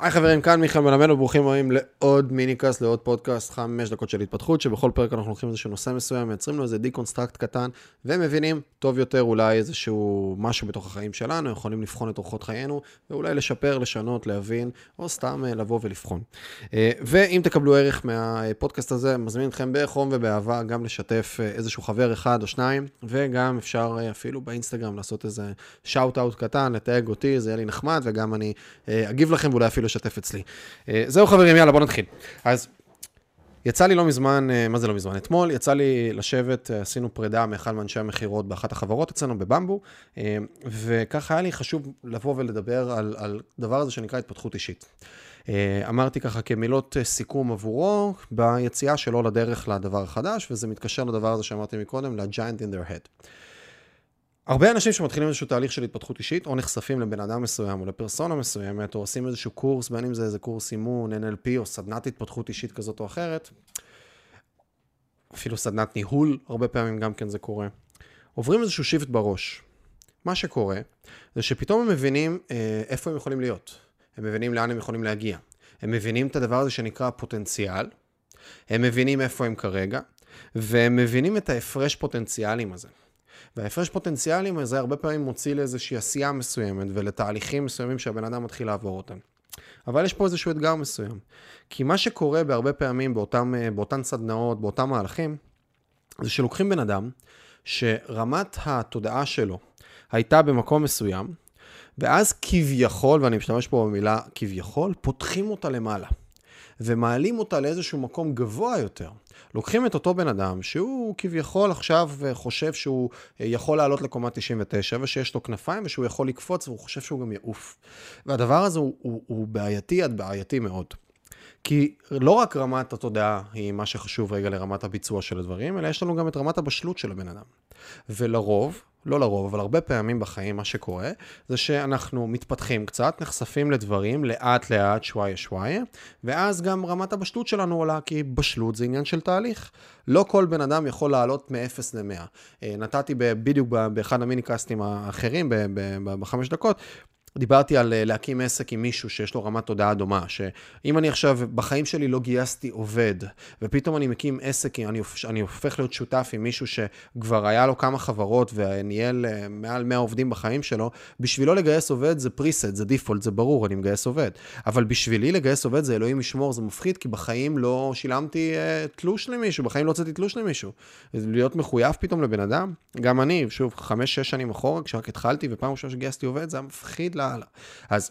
היי חברים, כאן מיכאל מלמד וברוכים הבאים לעוד מיניקאסט, לעוד פודקאסט, חמש דקות של התפתחות, שבכל פרק אנחנו לוקחים איזשהו נושא מסוים, מייצרים לו איזה דיקונסטרקט קטן, ומבינים טוב יותר אולי איזשהו משהו בתוך החיים שלנו, יכולים לבחון את אורחות חיינו, ואולי לשפר, לשנות, להבין, או סתם אה, לבוא ולבחון. אה, ואם תקבלו ערך מהפודקאסט הזה, מזמין אתכם בחום ובאהבה גם לשתף אה, איזשהו חבר אחד או שניים, וגם אפשר אפילו באינסטגרם לעשות איזה shout-out קטן, לתייג אותי, זה יהיה לי נחמד, וגם אני אגיב לכם ואולי אפילו לשתף אצלי. אה, זהו חברים, יאללה, בואו נתחיל. אז יצא לי לא מזמן, אה, מה זה לא מזמן? אתמול יצא לי לשבת, אה, עשינו פרידה מאחד מאנשי המכירות באחת החברות אצלנו בבמבו, וככה היה לי חשוב לבוא ולדבר על, על דבר הזה שנקרא התפתחות אישית. אמרתי ככה כמילות סיכום עבורו ביציאה שלו לדרך לדבר החדש, וזה מתקשר לדבר הזה שאמרתי מקודם, ל-giant in your head. הרבה אנשים שמתחילים איזשהו תהליך של התפתחות אישית, או נחשפים לבן אדם מסוים, או לפרסונה מסוימת, או עושים איזשהו קורס, בין אם זה איזה קורס אימון, NLP, או סדנת התפתחות אישית כזאת או אחרת, אפילו סדנת ניהול, הרבה פעמים גם כן זה קורה. עוברים איזשהו שיפט בראש. מה שקורה, זה שפתאום הם מבינים אה, איפה הם יכולים להיות. הם מבינים לאן הם יכולים להגיע. הם מבינים את הדבר הזה שנקרא פוטנציאל, הם מבינים איפה הם כרגע, והם מבינים את ההפרש פוטנציאלים הזה. וההפרש פוטנציאלים הזה הרבה פעמים מוציא לאיזושהי עשייה מסוימת ולתהליכים מסוימים שהבן אדם מתחיל לעבור אותם. אבל יש פה איזשהו אתגר מסוים. כי מה שקורה בהרבה פעמים באותם, אה, באותן סדנאות, באותם מהלכים, זה שלוקחים בן אדם שרמת התודעה שלו הייתה במקום מסוים, ואז כביכול, ואני משתמש פה במילה כביכול, פותחים אותה למעלה. ומעלים אותה לאיזשהו מקום גבוה יותר. לוקחים את אותו בן אדם, שהוא כביכול עכשיו חושב שהוא יכול לעלות לקומה 99, ושיש לו כנפיים, ושהוא יכול לקפוץ, והוא חושב שהוא גם יעוף. והדבר הזה הוא, הוא, הוא בעייתי עד בעייתי מאוד. כי לא רק רמת התודעה היא מה שחשוב רגע לרמת הביצוע של הדברים, אלא יש לנו גם את רמת הבשלות של הבן אדם. ולרוב, לא לרוב, אבל הרבה פעמים בחיים מה שקורה, זה שאנחנו מתפתחים קצת, נחשפים לדברים לאט לאט, שוואיה שוואיה, ואז גם רמת הבשלות שלנו עולה, כי בשלות זה עניין של תהליך. לא כל בן אדם יכול לעלות מ-0 ל-100. נתתי בדיוק באחד המיניקאסטים האחרים, בחמש דקות, דיברתי על אה, להקים עסק עם מישהו שיש לו רמת תודעה דומה, שאם אני עכשיו בחיים שלי לא גייסתי עובד, ופתאום אני מקים עסק, אני, אני הופך להיות שותף עם מישהו שכבר היה לו כמה חברות וניהל אה, מעל 100 עובדים בחיים שלו, בשבילו לגייס עובד זה פריסט, זה דיפולט, זה ברור, אני מגייס עובד. אבל בשבילי לגייס עובד זה אלוהים ישמור, זה מפחיד, כי בחיים לא שילמתי uh, תלוש למישהו, בחיים לא הוצאתי תלוש למישהו. להיות מחויב פתאום לבן אדם, גם אני, שוב, חמש-שש שנים אחורה, כשרק התחלתי ופעם ראשונה שגייסתי עובד, זה היה מפחיד לאללה. אז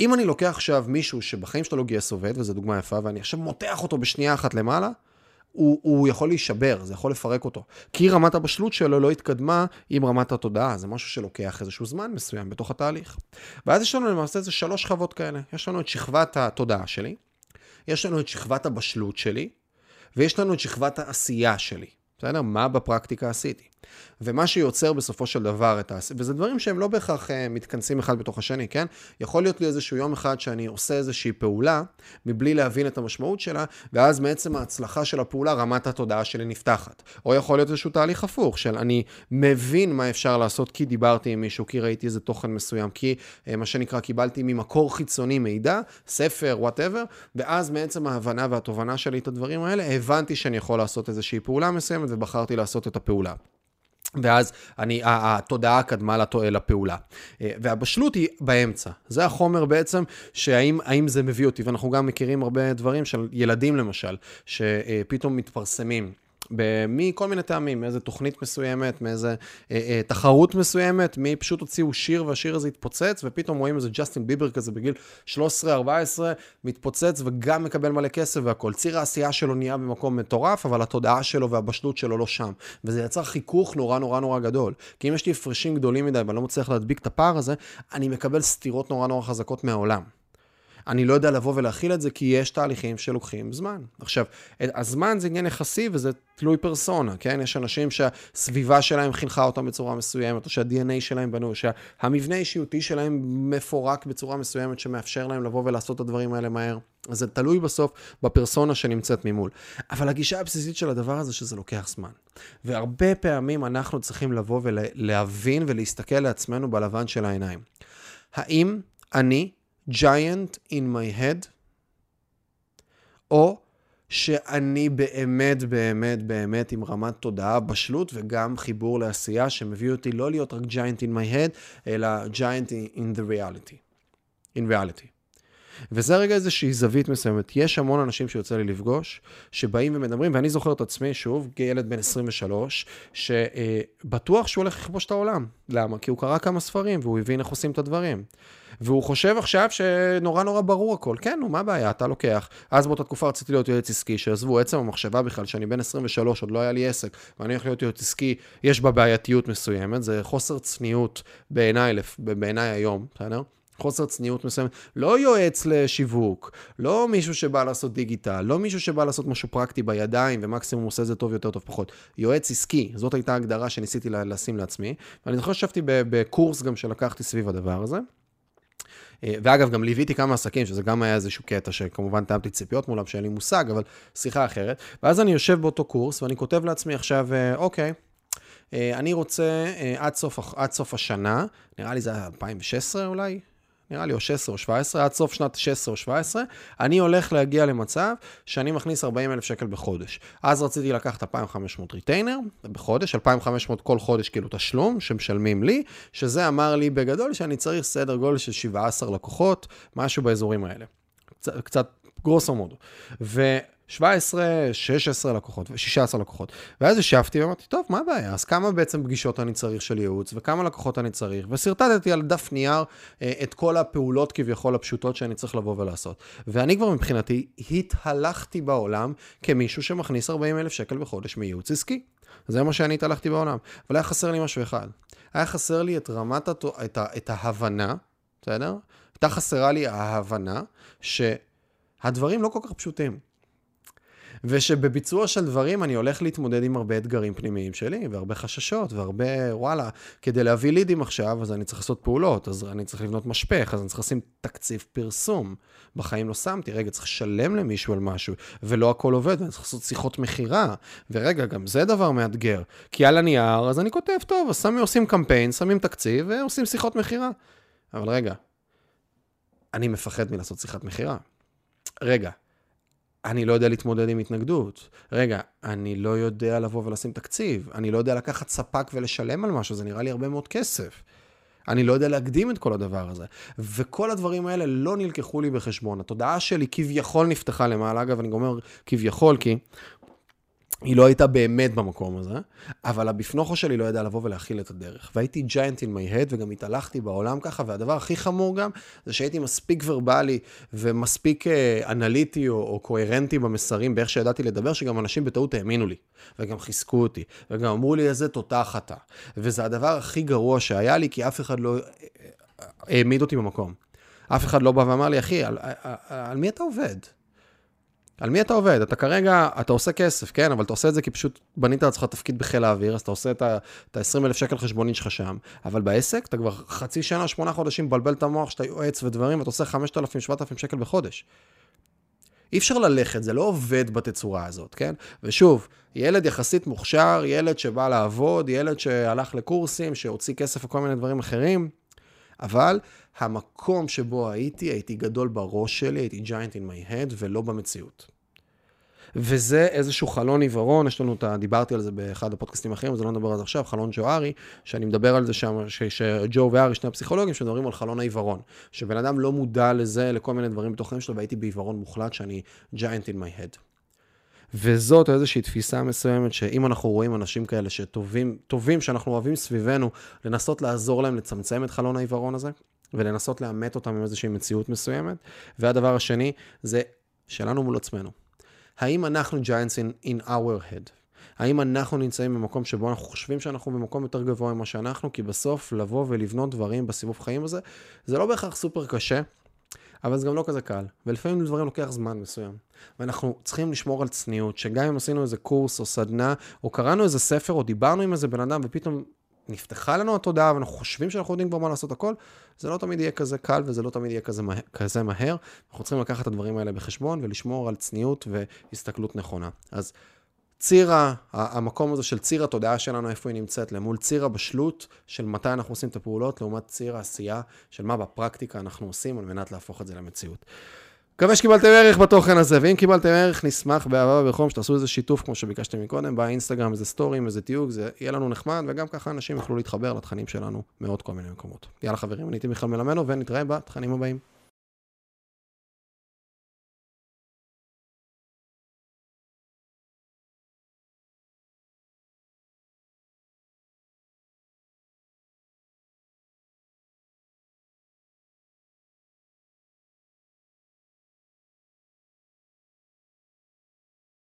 אם אני לוקח עכשיו מישהו שבחיים שלו לא גייס עובד, וזו דוגמה יפה, ואני עכשיו מותח אותו בשנייה אחת למעלה, הוא, הוא יכול להישבר, זה יכול לפרק אותו. כי רמת הבשלות שלו לא התקדמה עם רמת התודעה, זה משהו שלוקח איזשהו זמן מסוים בתוך התהליך. ואז יש לנו למעשה איזה שלוש שכבות כאלה. יש לנו את שכבת התודעה שלי, יש לנו את שכבת הבשלות שלי, ויש לנו את שכבת העשייה שלי. בסדר? מה בפרקטיקה עשיתי? ומה שיוצר בסופו של דבר את ה... וזה דברים שהם לא בהכרח uh, מתכנסים אחד בתוך השני, כן? יכול להיות לי איזשהו יום אחד שאני עושה איזושהי פעולה, מבלי להבין את המשמעות שלה, ואז מעצם ההצלחה של הפעולה, רמת התודעה שלי נפתחת. או יכול להיות איזשהו תהליך הפוך, של אני מבין מה אפשר לעשות כי דיברתי עם מישהו, כי ראיתי איזה תוכן מסוים, כי uh, מה שנקרא קיבלתי ממקור חיצוני מידע, ספר, וואטאבר, ואז מעצם ההבנה והתובנה שלי את הדברים האלה, הבנתי שאני יכול לעשות איזושהי פעולה מסוימת ובחרתי לעשות את הפעולה. ואז אני, התודעה קדמה לפעולה. אה, והבשלות היא באמצע. זה החומר בעצם, שהאם זה מביא אותי, ואנחנו גם מכירים הרבה דברים של ילדים למשל, שפתאום מתפרסמים. מכל מיני טעמים, מאיזה תוכנית מסוימת, מאיזה אה, אה, תחרות מסוימת, מי פשוט הוציאו שיר והשיר הזה התפוצץ, ופתאום רואים איזה ג'סטין ביבר כזה בגיל 13-14, מתפוצץ וגם מקבל מלא כסף והכל. ציר העשייה שלו נהיה במקום מטורף, אבל התודעה שלו והבשלות שלו לא שם. וזה יצר חיכוך נורא נורא נורא גדול. כי אם יש לי הפרשים גדולים מדי ואני לא מצליח להדביק את הפער הזה, אני מקבל סתירות נורא נורא חזקות מהעולם. אני לא יודע לבוא ולהכיל את זה, כי יש תהליכים שלוקחים זמן. עכשיו, הזמן זה עניין יחסי וזה תלוי פרסונה, כן? יש אנשים שהסביבה שלהם חינכה אותם בצורה מסוימת, או שה-DNA שלהם בנו, שהמבנה האישיותי שלהם מפורק בצורה מסוימת, שמאפשר להם לבוא ולעשות את הדברים האלה מהר. אז זה תלוי בסוף בפרסונה שנמצאת ממול. אבל הגישה הבסיסית של הדבר הזה, שזה לוקח זמן. והרבה פעמים אנחנו צריכים לבוא ולהבין ולהסתכל לעצמנו בלבן של העיניים. האם אני giant in my head, או שאני באמת, באמת, באמת עם רמת תודעה, בשלות וגם חיבור לעשייה שמביא אותי לא להיות רק giant in my head, אלא giant in the reality. in reality. וזה רגע איזושהי זווית מסוימת. יש המון אנשים שיוצא לי לפגוש, שבאים ומדברים, ואני זוכר את עצמי, שוב, כילד בן 23, שבטוח שהוא הולך לכבוש את העולם. למה? כי הוא קרא כמה ספרים, והוא הבין איך עושים את הדברים. והוא חושב עכשיו שנורא נורא ברור הכל. כן, נו, מה הבעיה? אתה לוקח. אז באותה תקופה רציתי להיות יועץ עסקי, שעזבו, עצם המחשבה בכלל, שאני בן 23, עוד לא היה לי עסק, ואני הולך להיות יועץ עסקי, יש בה בעייתיות מסוימת, זה חוסר צניעות בעיניי, בעיניי היום, בסדר? חוסר צניעות מסוים, לא יועץ לשיווק, לא מישהו שבא לעשות דיגיטל, לא מישהו שבא לעשות משהו פרקטי בידיים ומקסימום עושה זה טוב יותר, טוב פחות. יועץ עסקי, זאת הייתה הגדרה שניסיתי לשים לעצמי, ואני זוכר שישבתי בקורס גם שלקחתי סביב הדבר הזה. אה, ואגב, גם ליוויתי כמה עסקים, שזה גם היה איזשהו קטע שכמובן תיאמתי ציפיות מולם, שאין לי מושג, אבל שיחה אחרת. ואז אני יושב באותו קורס ואני כותב לעצמי עכשיו, אה, אוקיי, אה, אני רוצה עד סוף, עד סוף השנה, נראה לי זה היה 2016 אולי, נראה לי או 16 או 17, עד סוף שנת 16 או 17, אני הולך להגיע למצב שאני מכניס 40 אלף שקל בחודש. אז רציתי לקחת 2,500 retainer בחודש, 2,500 כל חודש כאילו תשלום שמשלמים לי, שזה אמר לי בגדול שאני צריך סדר גודל של 17 לקוחות, משהו באזורים האלה. קצת, קצת גרוסו מודו. 17, 16 לקוחות ו-16 לקוחות. ואז ישבתי ואמרתי, טוב, מה הבעיה? אז כמה בעצם פגישות אני צריך של ייעוץ וכמה לקוחות אני צריך? ושרטטתי על דף נייר אה, את כל הפעולות כביכול הפשוטות שאני צריך לבוא ולעשות. ואני כבר מבחינתי התהלכתי בעולם כמישהו שמכניס 40 אלף שקל בחודש מייעוץ עסקי. זה מה שאני התהלכתי בעולם. אבל היה חסר לי משהו אחד. היה חסר לי את רמת, הת... את, ה... את ההבנה, בסדר? הייתה חסרה לי ההבנה שהדברים לא כל כך פשוטים. ושבביצוע של דברים אני הולך להתמודד עם הרבה אתגרים פנימיים שלי, והרבה חששות, והרבה, וואלה, כדי להביא לידים עכשיו, אז אני צריך לעשות פעולות, אז אני צריך לבנות משפך, אז אני צריך לשים תקציב פרסום. בחיים לא שמתי, רגע, צריך לשלם למישהו על משהו, ולא הכל עובד, ואני צריך לעשות שיחות מכירה. ורגע, גם זה דבר מאתגר. כי על הנייר, אז אני כותב, טוב, אז שמים, עושים קמפיין, שמים תקציב, ועושים שיחות מכירה. אבל רגע, אני מפחד מלעשות שיחת מכירה. רגע, אני לא יודע להתמודד עם התנגדות. רגע, אני לא יודע לבוא ולשים תקציב. אני לא יודע לקחת ספק ולשלם על משהו, זה נראה לי הרבה מאוד כסף. אני לא יודע להקדים את כל הדבר הזה. וכל הדברים האלה לא נלקחו לי בחשבון. התודעה שלי כביכול נפתחה למעלה, אגב, אני אומר כביכול, כי היא לא הייתה באמת במקום הזה, אבל הבפנוכו שלי לא ידע לבוא ולהכיל את הדרך. והייתי giant in my head, וגם התהלכתי בעולם ככה, והדבר הכי חמור גם, זה שהייתי מספיק ורבלי ומספיק אה, אנליטי או, או קוהרנטי במסרים באיך שידעתי לדבר, שגם אנשים בטעות האמינו לי, וגם חיזקו אותי, וגם אמרו לי איזה תותח אתה. וזה הדבר הכי גרוע שהיה לי, כי אף אחד לא אה, אה, העמיד אותי במקום. אף אחד לא בא ואמר לי, אחי, על, על, על, על מי אתה עובד? על מי אתה עובד? אתה כרגע, אתה עושה כסף, כן? אבל אתה עושה את זה כי פשוט בנית לעצמך תפקיד בחיל האוויר, אז אתה עושה את ה-20 אלף שקל חשבונית שלך שם. אבל בעסק, אתה כבר חצי שנה, שמונה חודשים מבלבל את המוח שאתה יועץ ודברים, ואתה עושה 5,000, 7,000 שקל בחודש. אי אפשר ללכת, זה לא עובד בתצורה הזאת, כן? ושוב, ילד יחסית מוכשר, ילד שבא לעבוד, ילד שהלך לקורסים, שהוציא כסף וכל מיני דברים אחרים, אבל המקום שבו הייתי, הייתי גדול בראש שלי, הייתי giant in my head ולא במציאות. וזה איזשהו חלון עיוורון, יש לנו את ה... דיברתי על זה באחד הפודקאסטים האחרים, אז לא נדבר על זה עכשיו, חלון ג'ו ארי, שאני מדבר על זה שם, שג'ו וארי, שני הפסיכולוגים, שמדברים על חלון העיוורון. שבן אדם לא מודע לזה, לכל מיני דברים בתוך החיים שלו, והייתי בעיוורון מוחלט שאני giant in my head. וזאת איזושהי תפיסה מסוימת, שאם אנחנו רואים אנשים כאלה שטובים, טובים, שאנחנו אוהבים סביבנו, לנסות לעזור להם לצמצם את חלון העיוורון הזה, ולנסות לאמת אותם עם איזושהי מציאות מסוימת. והדבר השני, זה שלנו מול עצמנו. האם אנחנו giants in, in our head? האם אנחנו נמצאים במקום שבו אנחנו חושבים שאנחנו במקום יותר גבוה ממה שאנחנו? כי בסוף לבוא ולבנות דברים בסיבוב חיים הזה, זה לא בהכרח סופר קשה, אבל זה גם לא כזה קל. ולפעמים לדברים לוקח זמן מסוים. ואנחנו צריכים לשמור על צניעות, שגם אם עשינו איזה קורס או סדנה, או קראנו איזה ספר, או דיברנו עם איזה בן אדם, ופתאום נפתחה לנו התודעה ואנחנו חושבים שאנחנו יודעים כבר מה לעשות הכל, זה לא תמיד יהיה כזה קל וזה לא תמיד יהיה כזה, מה, כזה מהר. אנחנו צריכים לקחת את הדברים האלה בחשבון ולשמור על צניעות והסתכלות נכונה. אז ציר, המקום הזה של ציר התודעה שלנו, איפה היא נמצאת, למול ציר הבשלות של מתי אנחנו עושים את הפעולות, לעומת ציר העשייה של מה בפרקטיקה אנחנו עושים על מנת להפוך את זה למציאות. מקווה שקיבלתם ערך בתוכן הזה, ואם קיבלתם ערך, נשמח באהבה ובחום שתעשו איזה שיתוף, כמו שביקשתם מקודם, באינסטגרם, איזה סטורים, איזה תיוג, זה יהיה לנו נחמד, וגם ככה אנשים יוכלו להתחבר לתכנים שלנו מעוד כל מיני מקומות. יאללה חברים, אני הייתי מיכאל מלמנו, ונתראה בתכנים הבאים.